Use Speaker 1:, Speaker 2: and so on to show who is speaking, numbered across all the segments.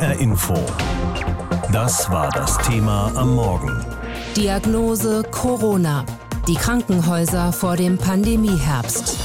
Speaker 1: HR Info. Das war das Thema am Morgen.
Speaker 2: Diagnose Corona. Die Krankenhäuser vor dem Pandemieherbst.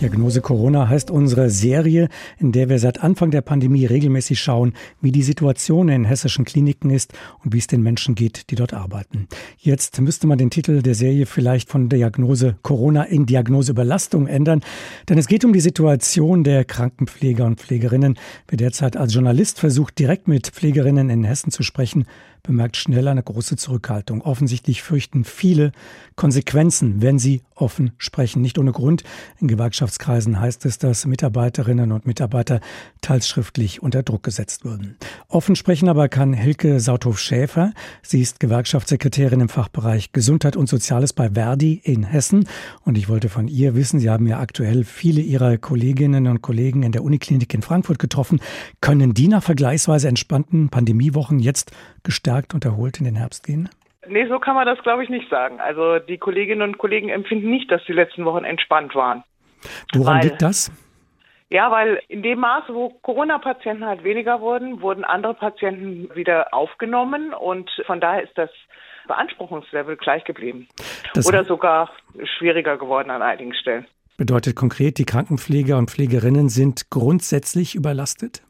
Speaker 3: Diagnose Corona heißt unsere Serie, in der wir seit Anfang der Pandemie regelmäßig schauen, wie die Situation in hessischen Kliniken ist und wie es den Menschen geht, die dort arbeiten. Jetzt müsste man den Titel der Serie vielleicht von Diagnose Corona in Diagnose Überlastung ändern, denn es geht um die Situation der Krankenpfleger und Pflegerinnen. Wer derzeit als Journalist versucht, direkt mit Pflegerinnen in Hessen zu sprechen, bemerkt schnell eine große Zurückhaltung. Offensichtlich fürchten viele Konsequenzen, wenn sie offen sprechen. Nicht ohne Grund. In Gewerkschaftskreisen heißt es, dass Mitarbeiterinnen und Mitarbeiter teils schriftlich unter Druck gesetzt wurden. Offen sprechen aber kann Hilke Sauthof-Schäfer. Sie ist Gewerkschaftssekretärin im Fachbereich Gesundheit und Soziales bei Verdi in Hessen. Und ich wollte von ihr wissen, Sie haben ja aktuell viele Ihrer Kolleginnen und Kollegen in der Uniklinik in Frankfurt getroffen. Können die nach vergleichsweise entspannten Pandemiewochen jetzt gestärkt und erholt in den Herbst gehen?
Speaker 4: Nee, so kann man das, glaube ich, nicht sagen. Also die Kolleginnen und Kollegen empfinden nicht, dass die letzten Wochen entspannt waren.
Speaker 3: Woran liegt das?
Speaker 4: Ja, weil in dem Maße, wo Corona-Patienten halt weniger wurden, wurden andere Patienten wieder aufgenommen und von daher ist das Beanspruchungslevel gleich geblieben. Das Oder sogar schwieriger geworden an einigen Stellen.
Speaker 3: Bedeutet konkret, die Krankenpfleger und Pflegerinnen sind grundsätzlich überlastet?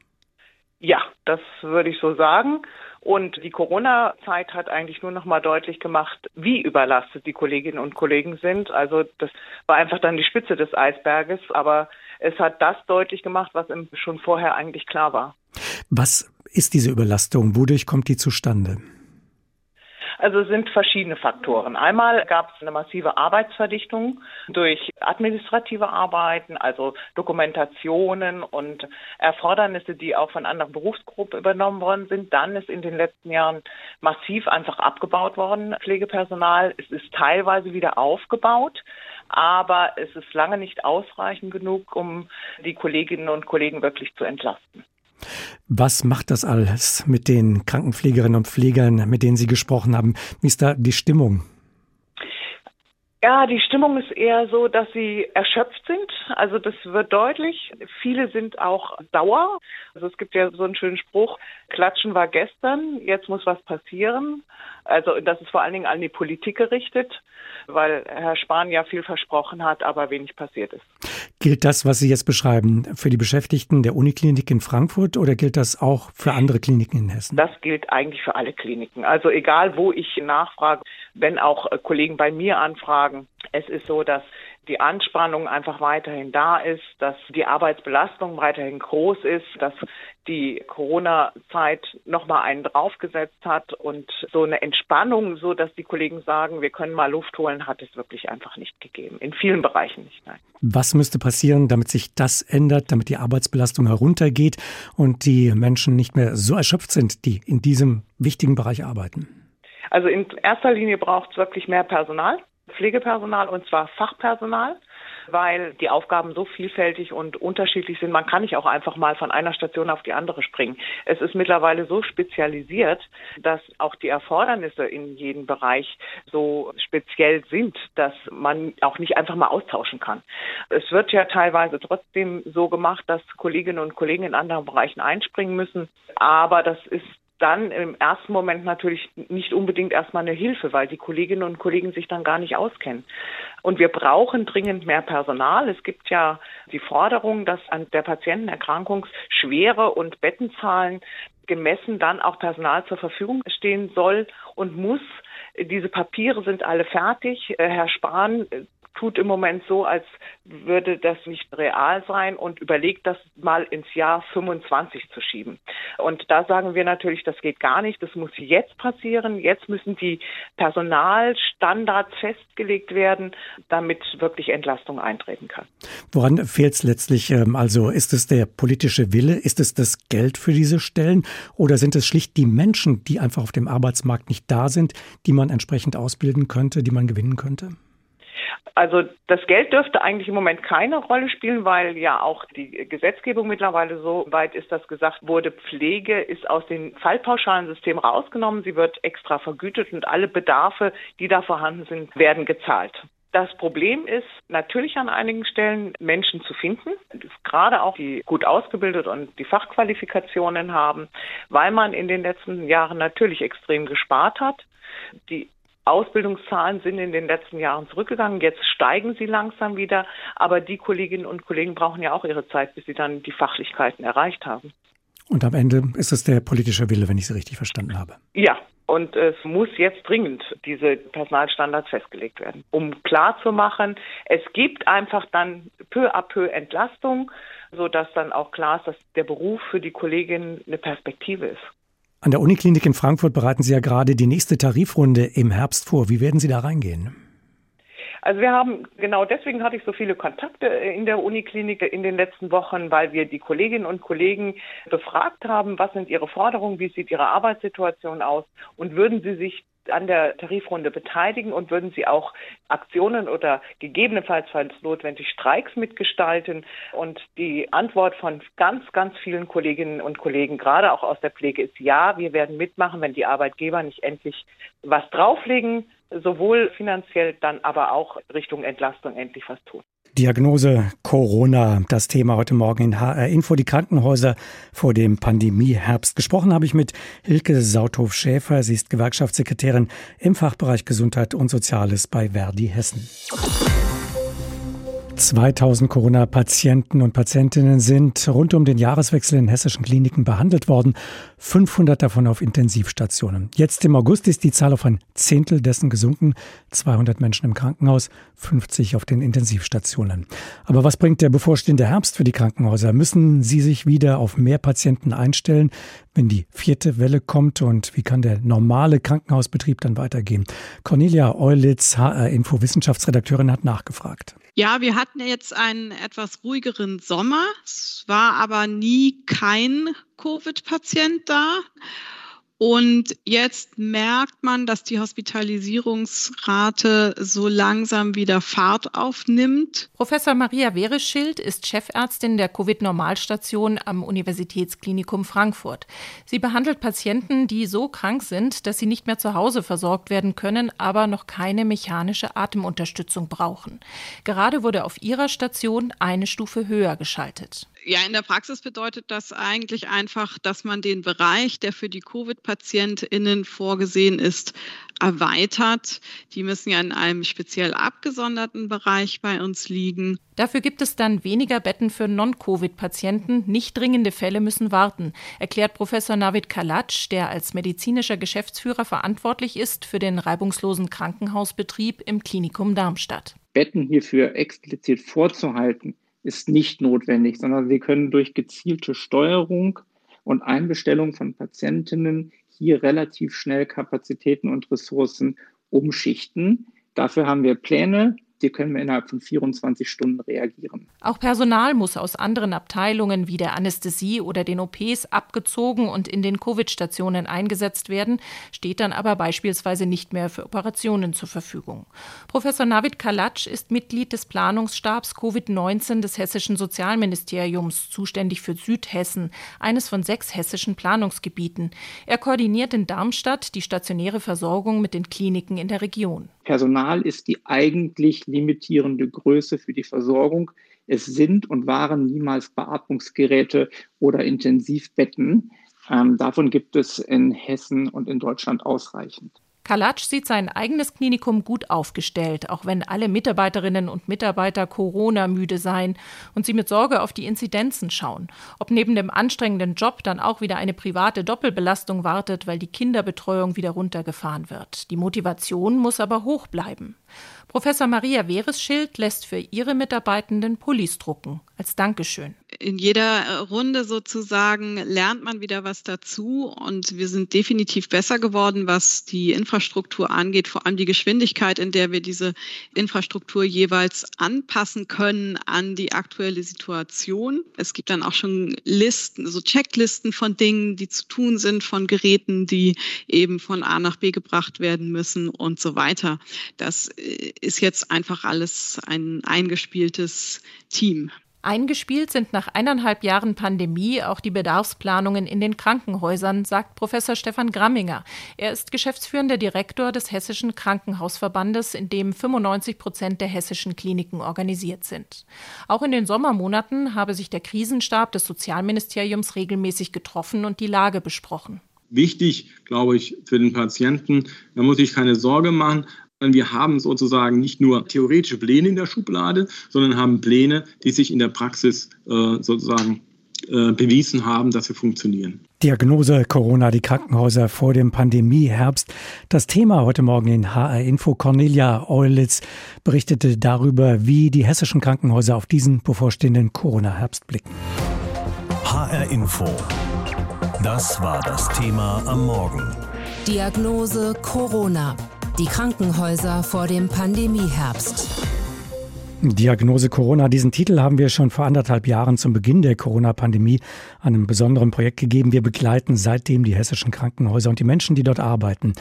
Speaker 4: Ja, das würde ich so sagen. Und die Corona-Zeit hat eigentlich nur noch mal deutlich gemacht, wie überlastet die Kolleginnen und Kollegen sind. Also das war einfach dann die Spitze des Eisberges, aber es hat das deutlich gemacht, was schon vorher eigentlich klar war.
Speaker 3: Was ist diese Überlastung? Wodurch kommt die zustande?
Speaker 4: Also sind verschiedene Faktoren. Einmal gab es eine massive Arbeitsverdichtung durch administrative Arbeiten, also Dokumentationen und Erfordernisse, die auch von anderen Berufsgruppen übernommen worden sind. Dann ist in den letzten Jahren massiv einfach abgebaut worden, Pflegepersonal. Es ist teilweise wieder aufgebaut aber es ist lange nicht ausreichend genug, um die Kolleginnen und Kollegen wirklich zu entlasten.
Speaker 3: Was macht das alles mit den Krankenpflegerinnen und Pflegern, mit denen Sie gesprochen haben? Wie ist da die Stimmung?
Speaker 4: Ja, die Stimmung ist eher so, dass sie erschöpft sind. Also das wird deutlich. Viele sind auch sauer. Also es gibt ja so einen schönen Spruch, Klatschen war gestern, jetzt muss was passieren. Also das ist vor allen Dingen an die Politik gerichtet, weil Herr Spahn ja viel versprochen hat, aber wenig passiert ist.
Speaker 3: Gilt das, was Sie jetzt beschreiben, für die Beschäftigten der Uniklinik in Frankfurt oder gilt das auch für andere Kliniken in Hessen?
Speaker 4: Das gilt eigentlich für alle Kliniken. Also egal, wo ich nachfrage, wenn auch Kollegen bei mir anfragen, es ist so, dass die Anspannung einfach weiterhin da ist, dass die Arbeitsbelastung weiterhin groß ist, dass die Corona-Zeit nochmal einen draufgesetzt hat und so eine Entspannung, so dass die Kollegen sagen, wir können mal Luft holen, hat es wirklich einfach nicht gegeben. In vielen Bereichen nicht. Nein.
Speaker 3: Was müsste passieren, damit sich das ändert, damit die Arbeitsbelastung heruntergeht und die Menschen nicht mehr so erschöpft sind, die in diesem wichtigen Bereich arbeiten?
Speaker 4: Also in erster Linie braucht es wirklich mehr Personal. Pflegepersonal und zwar Fachpersonal, weil die Aufgaben so vielfältig und unterschiedlich sind. Man kann nicht auch einfach mal von einer Station auf die andere springen. Es ist mittlerweile so spezialisiert, dass auch die Erfordernisse in jedem Bereich so speziell sind, dass man auch nicht einfach mal austauschen kann. Es wird ja teilweise trotzdem so gemacht, dass Kolleginnen und Kollegen in anderen Bereichen einspringen müssen. Aber das ist dann im ersten Moment natürlich nicht unbedingt erstmal eine Hilfe, weil die Kolleginnen und Kollegen sich dann gar nicht auskennen. Und wir brauchen dringend mehr Personal. Es gibt ja die Forderung, dass an der Patientenerkrankungsschwere und Bettenzahlen gemessen dann auch Personal zur Verfügung stehen soll und muss. Diese Papiere sind alle fertig. Herr Spahn tut im Moment so, als würde das nicht real sein und überlegt, das mal ins Jahr 25 zu schieben. Und da sagen wir natürlich, das geht gar nicht. Das muss jetzt passieren. Jetzt müssen die Personalstandards festgelegt werden, damit wirklich Entlastung eintreten kann.
Speaker 3: Woran fehlt es letztlich? Ähm, also ist es der politische Wille? Ist es das Geld für diese Stellen? Oder sind es schlicht die Menschen, die einfach auf dem Arbeitsmarkt nicht da sind, die man entsprechend ausbilden könnte, die man gewinnen könnte?
Speaker 4: Also das Geld dürfte eigentlich im Moment keine Rolle spielen, weil ja auch die Gesetzgebung mittlerweile so weit ist, dass gesagt wurde, Pflege ist aus dem Fallpauschalensystem rausgenommen, sie wird extra vergütet und alle Bedarfe, die da vorhanden sind, werden gezahlt. Das Problem ist natürlich an einigen Stellen Menschen zu finden, gerade auch die gut ausgebildet und die Fachqualifikationen haben, weil man in den letzten Jahren natürlich extrem gespart hat. Die Ausbildungszahlen sind in den letzten Jahren zurückgegangen. Jetzt steigen sie langsam wieder. Aber die Kolleginnen und Kollegen brauchen ja auch ihre Zeit, bis sie dann die Fachlichkeiten erreicht haben.
Speaker 3: Und am Ende ist es der politische Wille, wenn ich Sie richtig verstanden habe.
Speaker 4: Ja, und es muss jetzt dringend diese Personalstandards festgelegt werden, um klarzumachen, es gibt einfach dann peu à peu Entlastung, sodass dann auch klar ist, dass der Beruf für die Kolleginnen eine Perspektive ist.
Speaker 3: An der Uniklinik in Frankfurt bereiten Sie ja gerade die nächste Tarifrunde im Herbst vor. Wie werden Sie da reingehen?
Speaker 4: Also wir haben, genau deswegen hatte ich so viele Kontakte in der Uniklinik in den letzten Wochen, weil wir die Kolleginnen und Kollegen befragt haben, was sind ihre Forderungen, wie sieht ihre Arbeitssituation aus und würden sie sich an der Tarifrunde beteiligen und würden Sie auch Aktionen oder gegebenenfalls, falls notwendig, Streiks mitgestalten? Und die Antwort von ganz, ganz vielen Kolleginnen und Kollegen, gerade auch aus der Pflege, ist ja, wir werden mitmachen, wenn die Arbeitgeber nicht endlich was drauflegen, sowohl finanziell, dann aber auch Richtung Entlastung endlich was tun.
Speaker 3: Diagnose Corona, das Thema heute Morgen in HR Info, die Krankenhäuser vor dem Pandemieherbst. Gesprochen habe ich mit Hilke Sauthof-Schäfer. Sie ist Gewerkschaftssekretärin im Fachbereich Gesundheit und Soziales bei Verdi Hessen. 2000 Corona-Patienten und Patientinnen sind rund um den Jahreswechsel in hessischen Kliniken behandelt worden, 500 davon auf Intensivstationen. Jetzt im August ist die Zahl auf ein Zehntel dessen gesunken, 200 Menschen im Krankenhaus, 50 auf den Intensivstationen. Aber was bringt der bevorstehende Herbst für die Krankenhäuser? Müssen sie sich wieder auf mehr Patienten einstellen, wenn die vierte Welle kommt? Und wie kann der normale Krankenhausbetrieb dann weitergehen? Cornelia Eulitz, HR Info Wissenschaftsredakteurin, hat nachgefragt.
Speaker 5: Ja, wir hatten jetzt einen etwas ruhigeren Sommer. Es war aber nie kein Covid-Patient da. Und jetzt merkt man, dass die Hospitalisierungsrate so langsam wieder Fahrt aufnimmt.
Speaker 2: Professor Maria Wereschild ist Chefärztin der Covid-Normalstation am Universitätsklinikum Frankfurt. Sie behandelt Patienten, die so krank sind, dass sie nicht mehr zu Hause versorgt werden können, aber noch keine mechanische Atemunterstützung brauchen. Gerade wurde auf ihrer Station eine Stufe höher geschaltet.
Speaker 5: Ja, in der Praxis bedeutet das eigentlich einfach, dass man den Bereich, der für die Covid-PatientInnen vorgesehen ist, erweitert. Die müssen ja in einem speziell abgesonderten Bereich bei uns liegen.
Speaker 2: Dafür gibt es dann weniger Betten für Non-Covid-Patienten. Nicht dringende Fälle müssen warten, erklärt Professor Navid Kalatsch, der als medizinischer Geschäftsführer verantwortlich ist für den reibungslosen Krankenhausbetrieb im Klinikum Darmstadt.
Speaker 6: Betten hierfür explizit vorzuhalten, ist nicht notwendig, sondern Sie können durch gezielte Steuerung und Einbestellung von Patientinnen hier relativ schnell Kapazitäten und Ressourcen umschichten. Dafür haben wir Pläne, die können wir innerhalb von 24 Stunden reagieren.
Speaker 2: Auch Personal muss aus anderen Abteilungen wie der Anästhesie oder den OPs abgezogen und in den Covid-Stationen eingesetzt werden, steht dann aber beispielsweise nicht mehr für Operationen zur Verfügung. Professor Navid Kalatsch ist Mitglied des Planungsstabs Covid-19 des Hessischen Sozialministeriums, zuständig für Südhessen, eines von sechs hessischen Planungsgebieten. Er koordiniert in Darmstadt die stationäre Versorgung mit den Kliniken in der Region.
Speaker 6: Personal ist die eigentlich limitierende Größe für die Versorgung. Es sind und waren niemals Beatmungsgeräte oder Intensivbetten. Ähm, davon gibt es in Hessen und in Deutschland ausreichend.
Speaker 2: Kalatsch sieht sein eigenes Klinikum gut aufgestellt, auch wenn alle Mitarbeiterinnen und Mitarbeiter Corona-müde seien und sie mit Sorge auf die Inzidenzen schauen. Ob neben dem anstrengenden Job dann auch wieder eine private Doppelbelastung wartet, weil die Kinderbetreuung wieder runtergefahren wird. Die Motivation muss aber hoch bleiben. Professor Maria Wereschild lässt für ihre Mitarbeitenden Pullis drucken, als Dankeschön.
Speaker 5: In jeder Runde sozusagen lernt man wieder was dazu und wir sind definitiv besser geworden, was die Infrastruktur angeht, vor allem die Geschwindigkeit, in der wir diese Infrastruktur jeweils anpassen können an die aktuelle Situation. Es gibt dann auch schon Listen, so Checklisten von Dingen, die zu tun sind, von Geräten, die eben von A nach B gebracht werden müssen und so weiter. Das ist jetzt einfach alles ein eingespieltes Team.
Speaker 2: Eingespielt sind nach eineinhalb Jahren Pandemie auch die Bedarfsplanungen in den Krankenhäusern, sagt Professor Stefan Gramminger. Er ist geschäftsführender Direktor des Hessischen Krankenhausverbandes, in dem 95 Prozent der hessischen Kliniken organisiert sind. Auch in den Sommermonaten habe sich der Krisenstab des Sozialministeriums regelmäßig getroffen und die Lage besprochen
Speaker 7: wichtig, glaube ich, für den Patienten. Da muss ich keine Sorge machen. Wir haben sozusagen nicht nur theoretische Pläne in der Schublade, sondern haben Pläne, die sich in der Praxis äh, sozusagen äh, bewiesen haben, dass sie funktionieren.
Speaker 3: Diagnose Corona, die Krankenhäuser vor dem Pandemieherbst. Das Thema heute Morgen in HR Info. Cornelia Eulitz berichtete darüber, wie die hessischen Krankenhäuser auf diesen bevorstehenden Corona-Herbst blicken.
Speaker 1: HR Info. Das war das Thema am Morgen.
Speaker 8: Diagnose Corona. Die Krankenhäuser vor dem Pandemieherbst.
Speaker 3: Diagnose Corona. Diesen Titel haben wir schon vor anderthalb Jahren zum Beginn der Corona-Pandemie einem besonderen Projekt gegeben. Wir begleiten seitdem die hessischen Krankenhäuser und die Menschen, die dort arbeiten,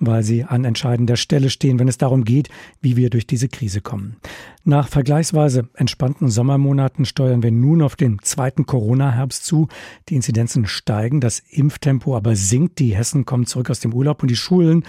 Speaker 3: weil sie an entscheidender Stelle stehen, wenn es darum geht, wie wir durch diese Krise kommen. Nach vergleichsweise entspannten Sommermonaten steuern wir nun auf den zweiten Corona-Herbst zu. Die Inzidenzen steigen, das Impftempo aber sinkt. Die Hessen kommen zurück aus dem Urlaub und die Schulen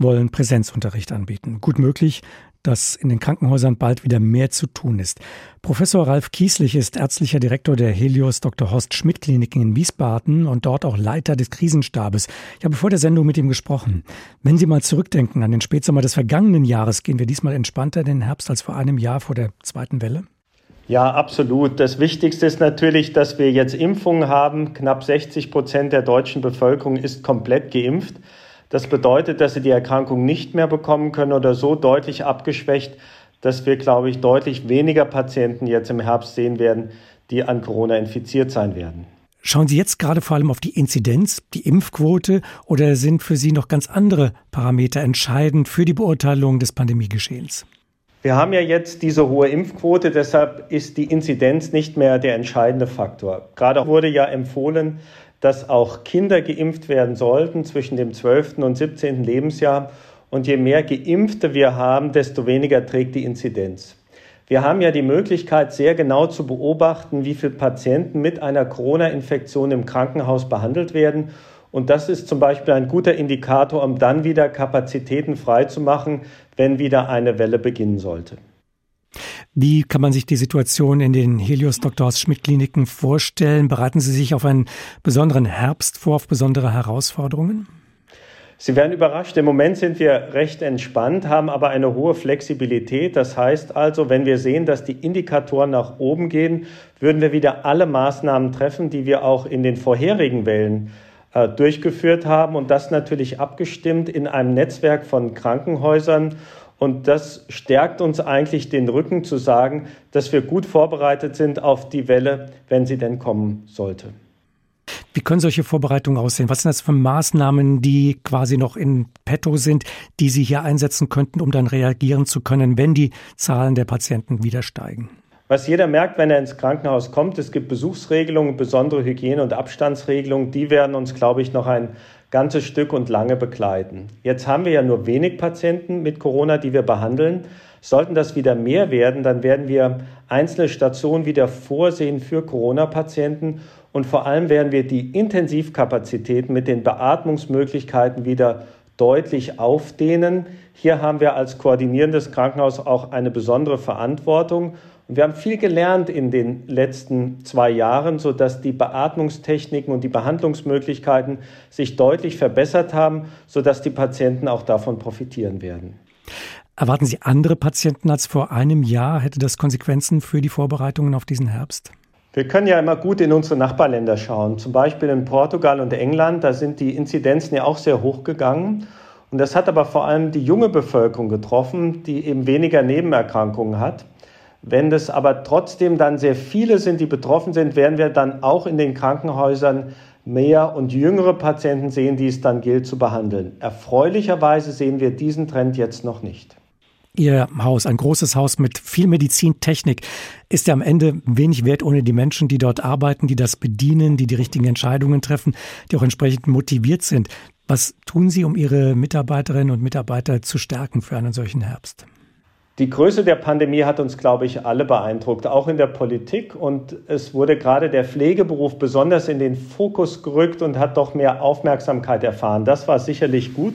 Speaker 3: wollen Präsenzunterricht anbieten. Gut möglich, dass in den Krankenhäusern bald wieder mehr zu tun ist. Professor Ralf Kieslich ist ärztlicher Direktor der Helios Dr. Horst Schmidt Kliniken in Wiesbaden und dort auch Leiter des Krisenstabes. Ich habe vor der Sendung mit ihm gesprochen. Wenn Sie mal zurückdenken an den Spätsommer des vergangenen Jahres, gehen wir diesmal entspannter in den Herbst als vor einem Jahr vor der zweiten Welle?
Speaker 9: Ja, absolut. Das Wichtigste ist natürlich, dass wir jetzt Impfungen haben. Knapp 60 Prozent der deutschen Bevölkerung ist komplett geimpft. Das bedeutet, dass sie die Erkrankung nicht mehr bekommen können oder so deutlich abgeschwächt, dass wir, glaube ich, deutlich weniger Patienten jetzt im Herbst sehen werden, die an Corona infiziert sein werden.
Speaker 3: Schauen Sie jetzt gerade vor allem auf die Inzidenz, die Impfquote oder sind für Sie noch ganz andere Parameter entscheidend für die Beurteilung des Pandemiegeschehens?
Speaker 9: Wir haben ja jetzt diese hohe Impfquote, deshalb ist die Inzidenz nicht mehr der entscheidende Faktor. Gerade wurde ja empfohlen, dass auch Kinder geimpft werden sollten zwischen dem 12. und 17. Lebensjahr. Und je mehr Geimpfte wir haben, desto weniger trägt die Inzidenz. Wir haben ja die Möglichkeit, sehr genau zu beobachten, wie viele Patienten mit einer Corona-Infektion im Krankenhaus behandelt werden. Und das ist zum Beispiel ein guter Indikator, um dann wieder Kapazitäten freizumachen, wenn wieder eine Welle beginnen sollte.
Speaker 3: Wie kann man sich die Situation in den Helios Dr. Schmidt Kliniken vorstellen? Bereiten Sie sich auf einen besonderen Herbst vor, auf besondere Herausforderungen?
Speaker 9: Sie werden überrascht. Im Moment sind wir recht entspannt, haben aber eine hohe Flexibilität. Das heißt also, wenn wir sehen, dass die Indikatoren nach oben gehen, würden wir wieder alle Maßnahmen treffen, die wir auch in den vorherigen Wellen äh, durchgeführt haben und das natürlich abgestimmt in einem Netzwerk von Krankenhäusern und das stärkt uns eigentlich den Rücken zu sagen, dass wir gut vorbereitet sind auf die Welle, wenn sie denn kommen sollte.
Speaker 3: Wie können solche Vorbereitungen aussehen? Was sind das für Maßnahmen, die quasi noch in petto sind, die Sie hier einsetzen könnten, um dann reagieren zu können, wenn die Zahlen der Patienten wieder steigen?
Speaker 9: Was jeder merkt, wenn er ins Krankenhaus kommt, es gibt Besuchsregelungen, besondere Hygiene- und Abstandsregelungen, die werden uns, glaube ich, noch ein ganzes Stück und lange begleiten. Jetzt haben wir ja nur wenig Patienten mit Corona, die wir behandeln. Sollten das wieder mehr werden, dann werden wir einzelne Stationen wieder vorsehen für Corona-Patienten und vor allem werden wir die Intensivkapazitäten mit den Beatmungsmöglichkeiten wieder deutlich aufdehnen. Hier haben wir als koordinierendes Krankenhaus auch eine besondere Verantwortung und wir haben viel gelernt in den letzten zwei Jahren, sodass die Beatmungstechniken und die Behandlungsmöglichkeiten sich deutlich verbessert haben, sodass die Patienten auch davon profitieren werden.
Speaker 3: Erwarten Sie andere Patienten als vor einem Jahr? Hätte das Konsequenzen für die Vorbereitungen auf diesen Herbst?
Speaker 9: Wir können ja immer gut in unsere Nachbarländer schauen, zum Beispiel in Portugal und England. Da sind die Inzidenzen ja auch sehr hoch gegangen. Und das hat aber vor allem die junge Bevölkerung getroffen, die eben weniger Nebenerkrankungen hat. Wenn das aber trotzdem dann sehr viele sind, die betroffen sind, werden wir dann auch in den Krankenhäusern mehr und jüngere Patienten sehen, die es dann gilt zu behandeln. Erfreulicherweise sehen wir diesen Trend jetzt noch nicht.
Speaker 3: Ihr Haus, ein großes Haus mit viel Medizintechnik, ist ja am Ende wenig wert ohne die Menschen, die dort arbeiten, die das bedienen, die die richtigen Entscheidungen treffen, die auch entsprechend motiviert sind. Was tun Sie, um Ihre Mitarbeiterinnen und Mitarbeiter zu stärken für einen solchen Herbst?
Speaker 9: Die Größe der Pandemie hat uns, glaube ich, alle beeindruckt, auch in der Politik. Und es wurde gerade der Pflegeberuf besonders in den Fokus gerückt und hat doch mehr Aufmerksamkeit erfahren. Das war sicherlich gut.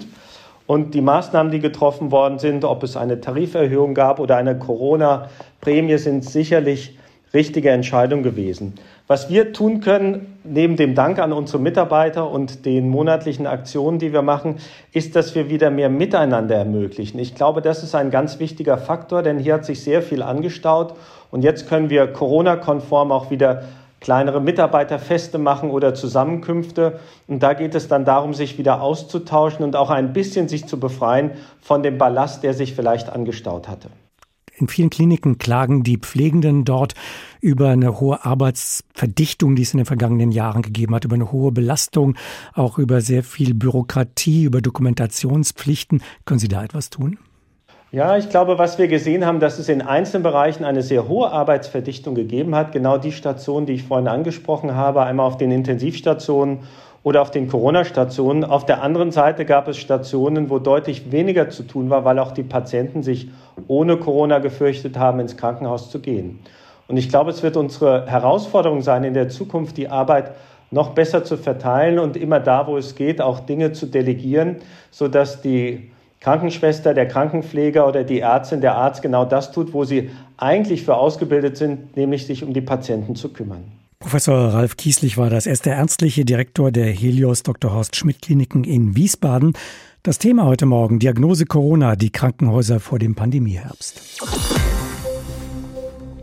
Speaker 9: Und die Maßnahmen, die getroffen worden sind, ob es eine Tariferhöhung gab oder eine Corona-Prämie, sind sicherlich richtige Entscheidungen gewesen. Was wir tun können, neben dem Dank an unsere Mitarbeiter und den monatlichen Aktionen, die wir machen, ist, dass wir wieder mehr Miteinander ermöglichen. Ich glaube, das ist ein ganz wichtiger Faktor, denn hier hat sich sehr viel angestaut und jetzt können wir Corona-konform auch wieder kleinere Mitarbeiterfeste machen oder Zusammenkünfte. Und da geht es dann darum, sich wieder auszutauschen und auch ein bisschen sich zu befreien von dem Ballast, der sich vielleicht angestaut hatte.
Speaker 3: In vielen Kliniken klagen die Pflegenden dort über eine hohe Arbeitsverdichtung, die es in den vergangenen Jahren gegeben hat, über eine hohe Belastung, auch über sehr viel Bürokratie, über Dokumentationspflichten. Können Sie da etwas tun?
Speaker 9: Ja, ich glaube, was wir gesehen haben, dass es in einzelnen Bereichen eine sehr hohe Arbeitsverdichtung gegeben hat. Genau die Stationen, die ich vorhin angesprochen habe, einmal auf den Intensivstationen oder auf den Corona-Stationen. Auf der anderen Seite gab es Stationen, wo deutlich weniger zu tun war, weil auch die Patienten sich ohne Corona gefürchtet haben, ins Krankenhaus zu gehen. Und ich glaube, es wird unsere Herausforderung sein, in der Zukunft die Arbeit noch besser zu verteilen und immer da, wo es geht, auch Dinge zu delegieren, sodass die Krankenschwester, der Krankenpfleger oder die Ärztin, der Arzt genau das tut, wo sie eigentlich für ausgebildet sind, nämlich sich um die Patienten zu kümmern.
Speaker 3: Professor Ralf Kieslich war das. Er ist der ärztliche Direktor der Helios Dr. Horst Schmidt Kliniken in Wiesbaden. Das Thema heute Morgen, Diagnose Corona, die Krankenhäuser vor dem Pandemieherbst.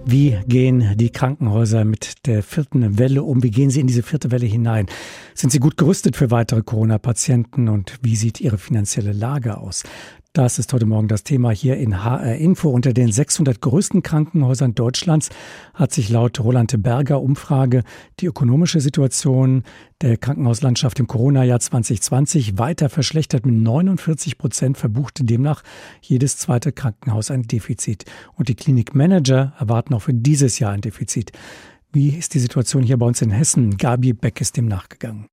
Speaker 3: Wie gehen die Krankenhäuser mit der vierten Welle um? Wie gehen sie in diese vierte Welle hinein? Sind sie gut gerüstet für weitere Corona-Patienten und wie sieht ihre finanzielle Lage aus? Das ist heute Morgen das Thema hier in HR Info. Unter den 600 größten Krankenhäusern Deutschlands hat sich laut Roland Berger Umfrage die ökonomische Situation der Krankenhauslandschaft im Corona-Jahr 2020 weiter verschlechtert. Mit 49 Prozent verbuchte demnach jedes zweite Krankenhaus ein Defizit. Und die Klinikmanager erwarten auch für dieses Jahr ein Defizit. Wie ist die Situation hier bei uns in Hessen? Gabi Beck ist dem nachgegangen.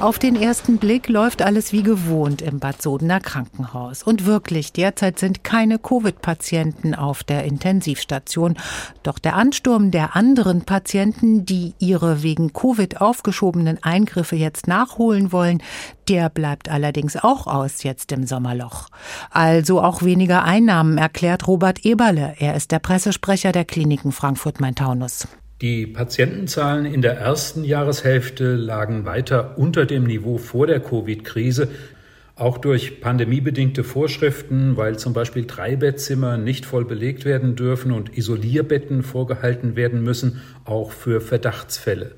Speaker 10: Auf den ersten Blick läuft alles wie gewohnt im Bad Sodener Krankenhaus. Und wirklich, derzeit sind keine Covid-Patienten auf der Intensivstation. Doch der Ansturm der anderen Patienten, die ihre wegen Covid aufgeschobenen Eingriffe jetzt nachholen wollen, der bleibt allerdings auch aus jetzt im Sommerloch. Also auch weniger Einnahmen, erklärt Robert Eberle. Er ist der Pressesprecher der Kliniken Frankfurt-Main-Taunus.
Speaker 11: Die Patientenzahlen in der ersten Jahreshälfte lagen weiter unter dem Niveau vor der Covid-Krise, auch durch pandemiebedingte Vorschriften, weil zum Beispiel Dreibettzimmer nicht voll belegt werden dürfen und Isolierbetten vorgehalten werden müssen, auch für Verdachtsfälle.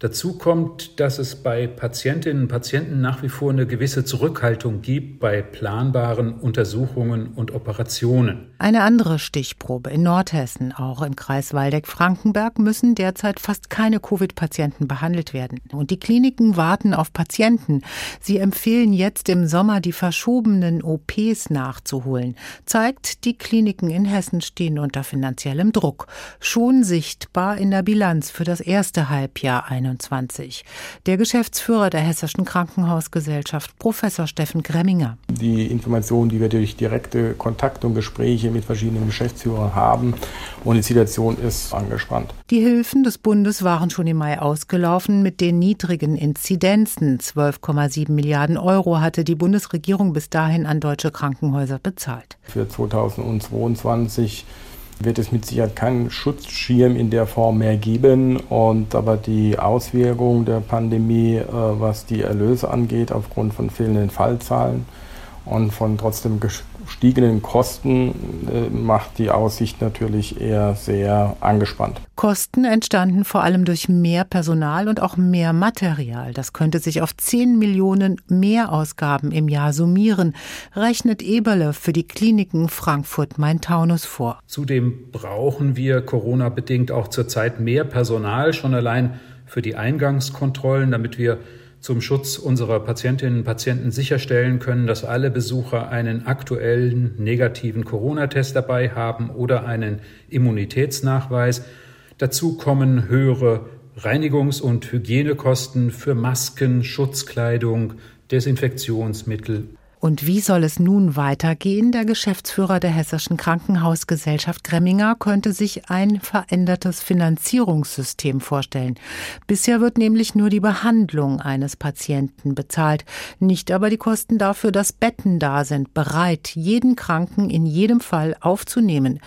Speaker 11: Dazu kommt, dass es bei Patientinnen und Patienten nach wie vor eine gewisse Zurückhaltung gibt bei planbaren Untersuchungen und Operationen.
Speaker 10: Eine andere Stichprobe in Nordhessen, auch im Kreis Waldeck-Frankenberg, müssen derzeit fast keine Covid-Patienten behandelt werden. Und die Kliniken warten auf Patienten. Sie empfehlen jetzt im Sommer die verschobenen OPs nachzuholen. Zeigt, die Kliniken in Hessen stehen unter finanziellem Druck. Schon sichtbar in der Bilanz für das erste Halbjahr 2021. Der Geschäftsführer der Hessischen Krankenhausgesellschaft, Professor Steffen Gremminger.
Speaker 12: Die Informationen, die wir durch direkte Kontakte und Gespräche mit verschiedenen Geschäftsführern haben und die Situation ist angespannt.
Speaker 10: Die Hilfen des Bundes waren schon im Mai ausgelaufen mit den niedrigen Inzidenzen. 12,7 Milliarden Euro hatte die Bundesregierung bis dahin an deutsche Krankenhäuser bezahlt.
Speaker 12: Für 2022 wird es mit Sicherheit keinen Schutzschirm in der Form mehr geben. Und aber die Auswirkungen der Pandemie, äh, was die Erlöse angeht, aufgrund von fehlenden Fallzahlen und von trotzdem gestiegenen Kosten äh, macht die Aussicht natürlich eher sehr angespannt.
Speaker 10: Kosten entstanden vor allem durch mehr Personal und auch mehr Material. Das könnte sich auf 10 Millionen Mehrausgaben im Jahr summieren, rechnet Eberle für die Kliniken Frankfurt-Main-Taunus vor.
Speaker 11: Zudem brauchen wir Corona-bedingt auch zurzeit mehr Personal, schon allein für die Eingangskontrollen, damit wir zum Schutz unserer Patientinnen und Patienten sicherstellen können, dass alle Besucher einen aktuellen negativen Corona-Test dabei haben oder einen Immunitätsnachweis. Dazu kommen höhere Reinigungs- und Hygienekosten für Masken, Schutzkleidung, Desinfektionsmittel
Speaker 10: Und wie soll es nun weitergehen? Der Geschäftsführer der Hessischen Krankenhausgesellschaft Gremminger könnte sich ein verändertes Finanzierungssystem vorstellen. Bisher wird nämlich nur die Behandlung eines Patienten bezahlt, nicht aber die Kosten dafür, dass Betten da sind, bereit, jeden Kranken in jedem Fall aufzunehmen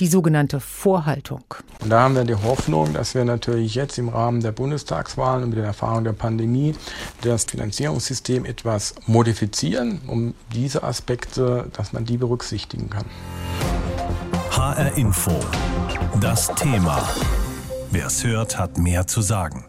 Speaker 10: die sogenannte Vorhaltung.
Speaker 12: Und da haben wir die Hoffnung, dass wir natürlich jetzt im Rahmen der Bundestagswahlen und mit der Erfahrung der Pandemie das Finanzierungssystem etwas modifizieren, um diese Aspekte, dass man die berücksichtigen kann.
Speaker 1: HR Info. Das Thema. Wer es hört, hat mehr zu sagen.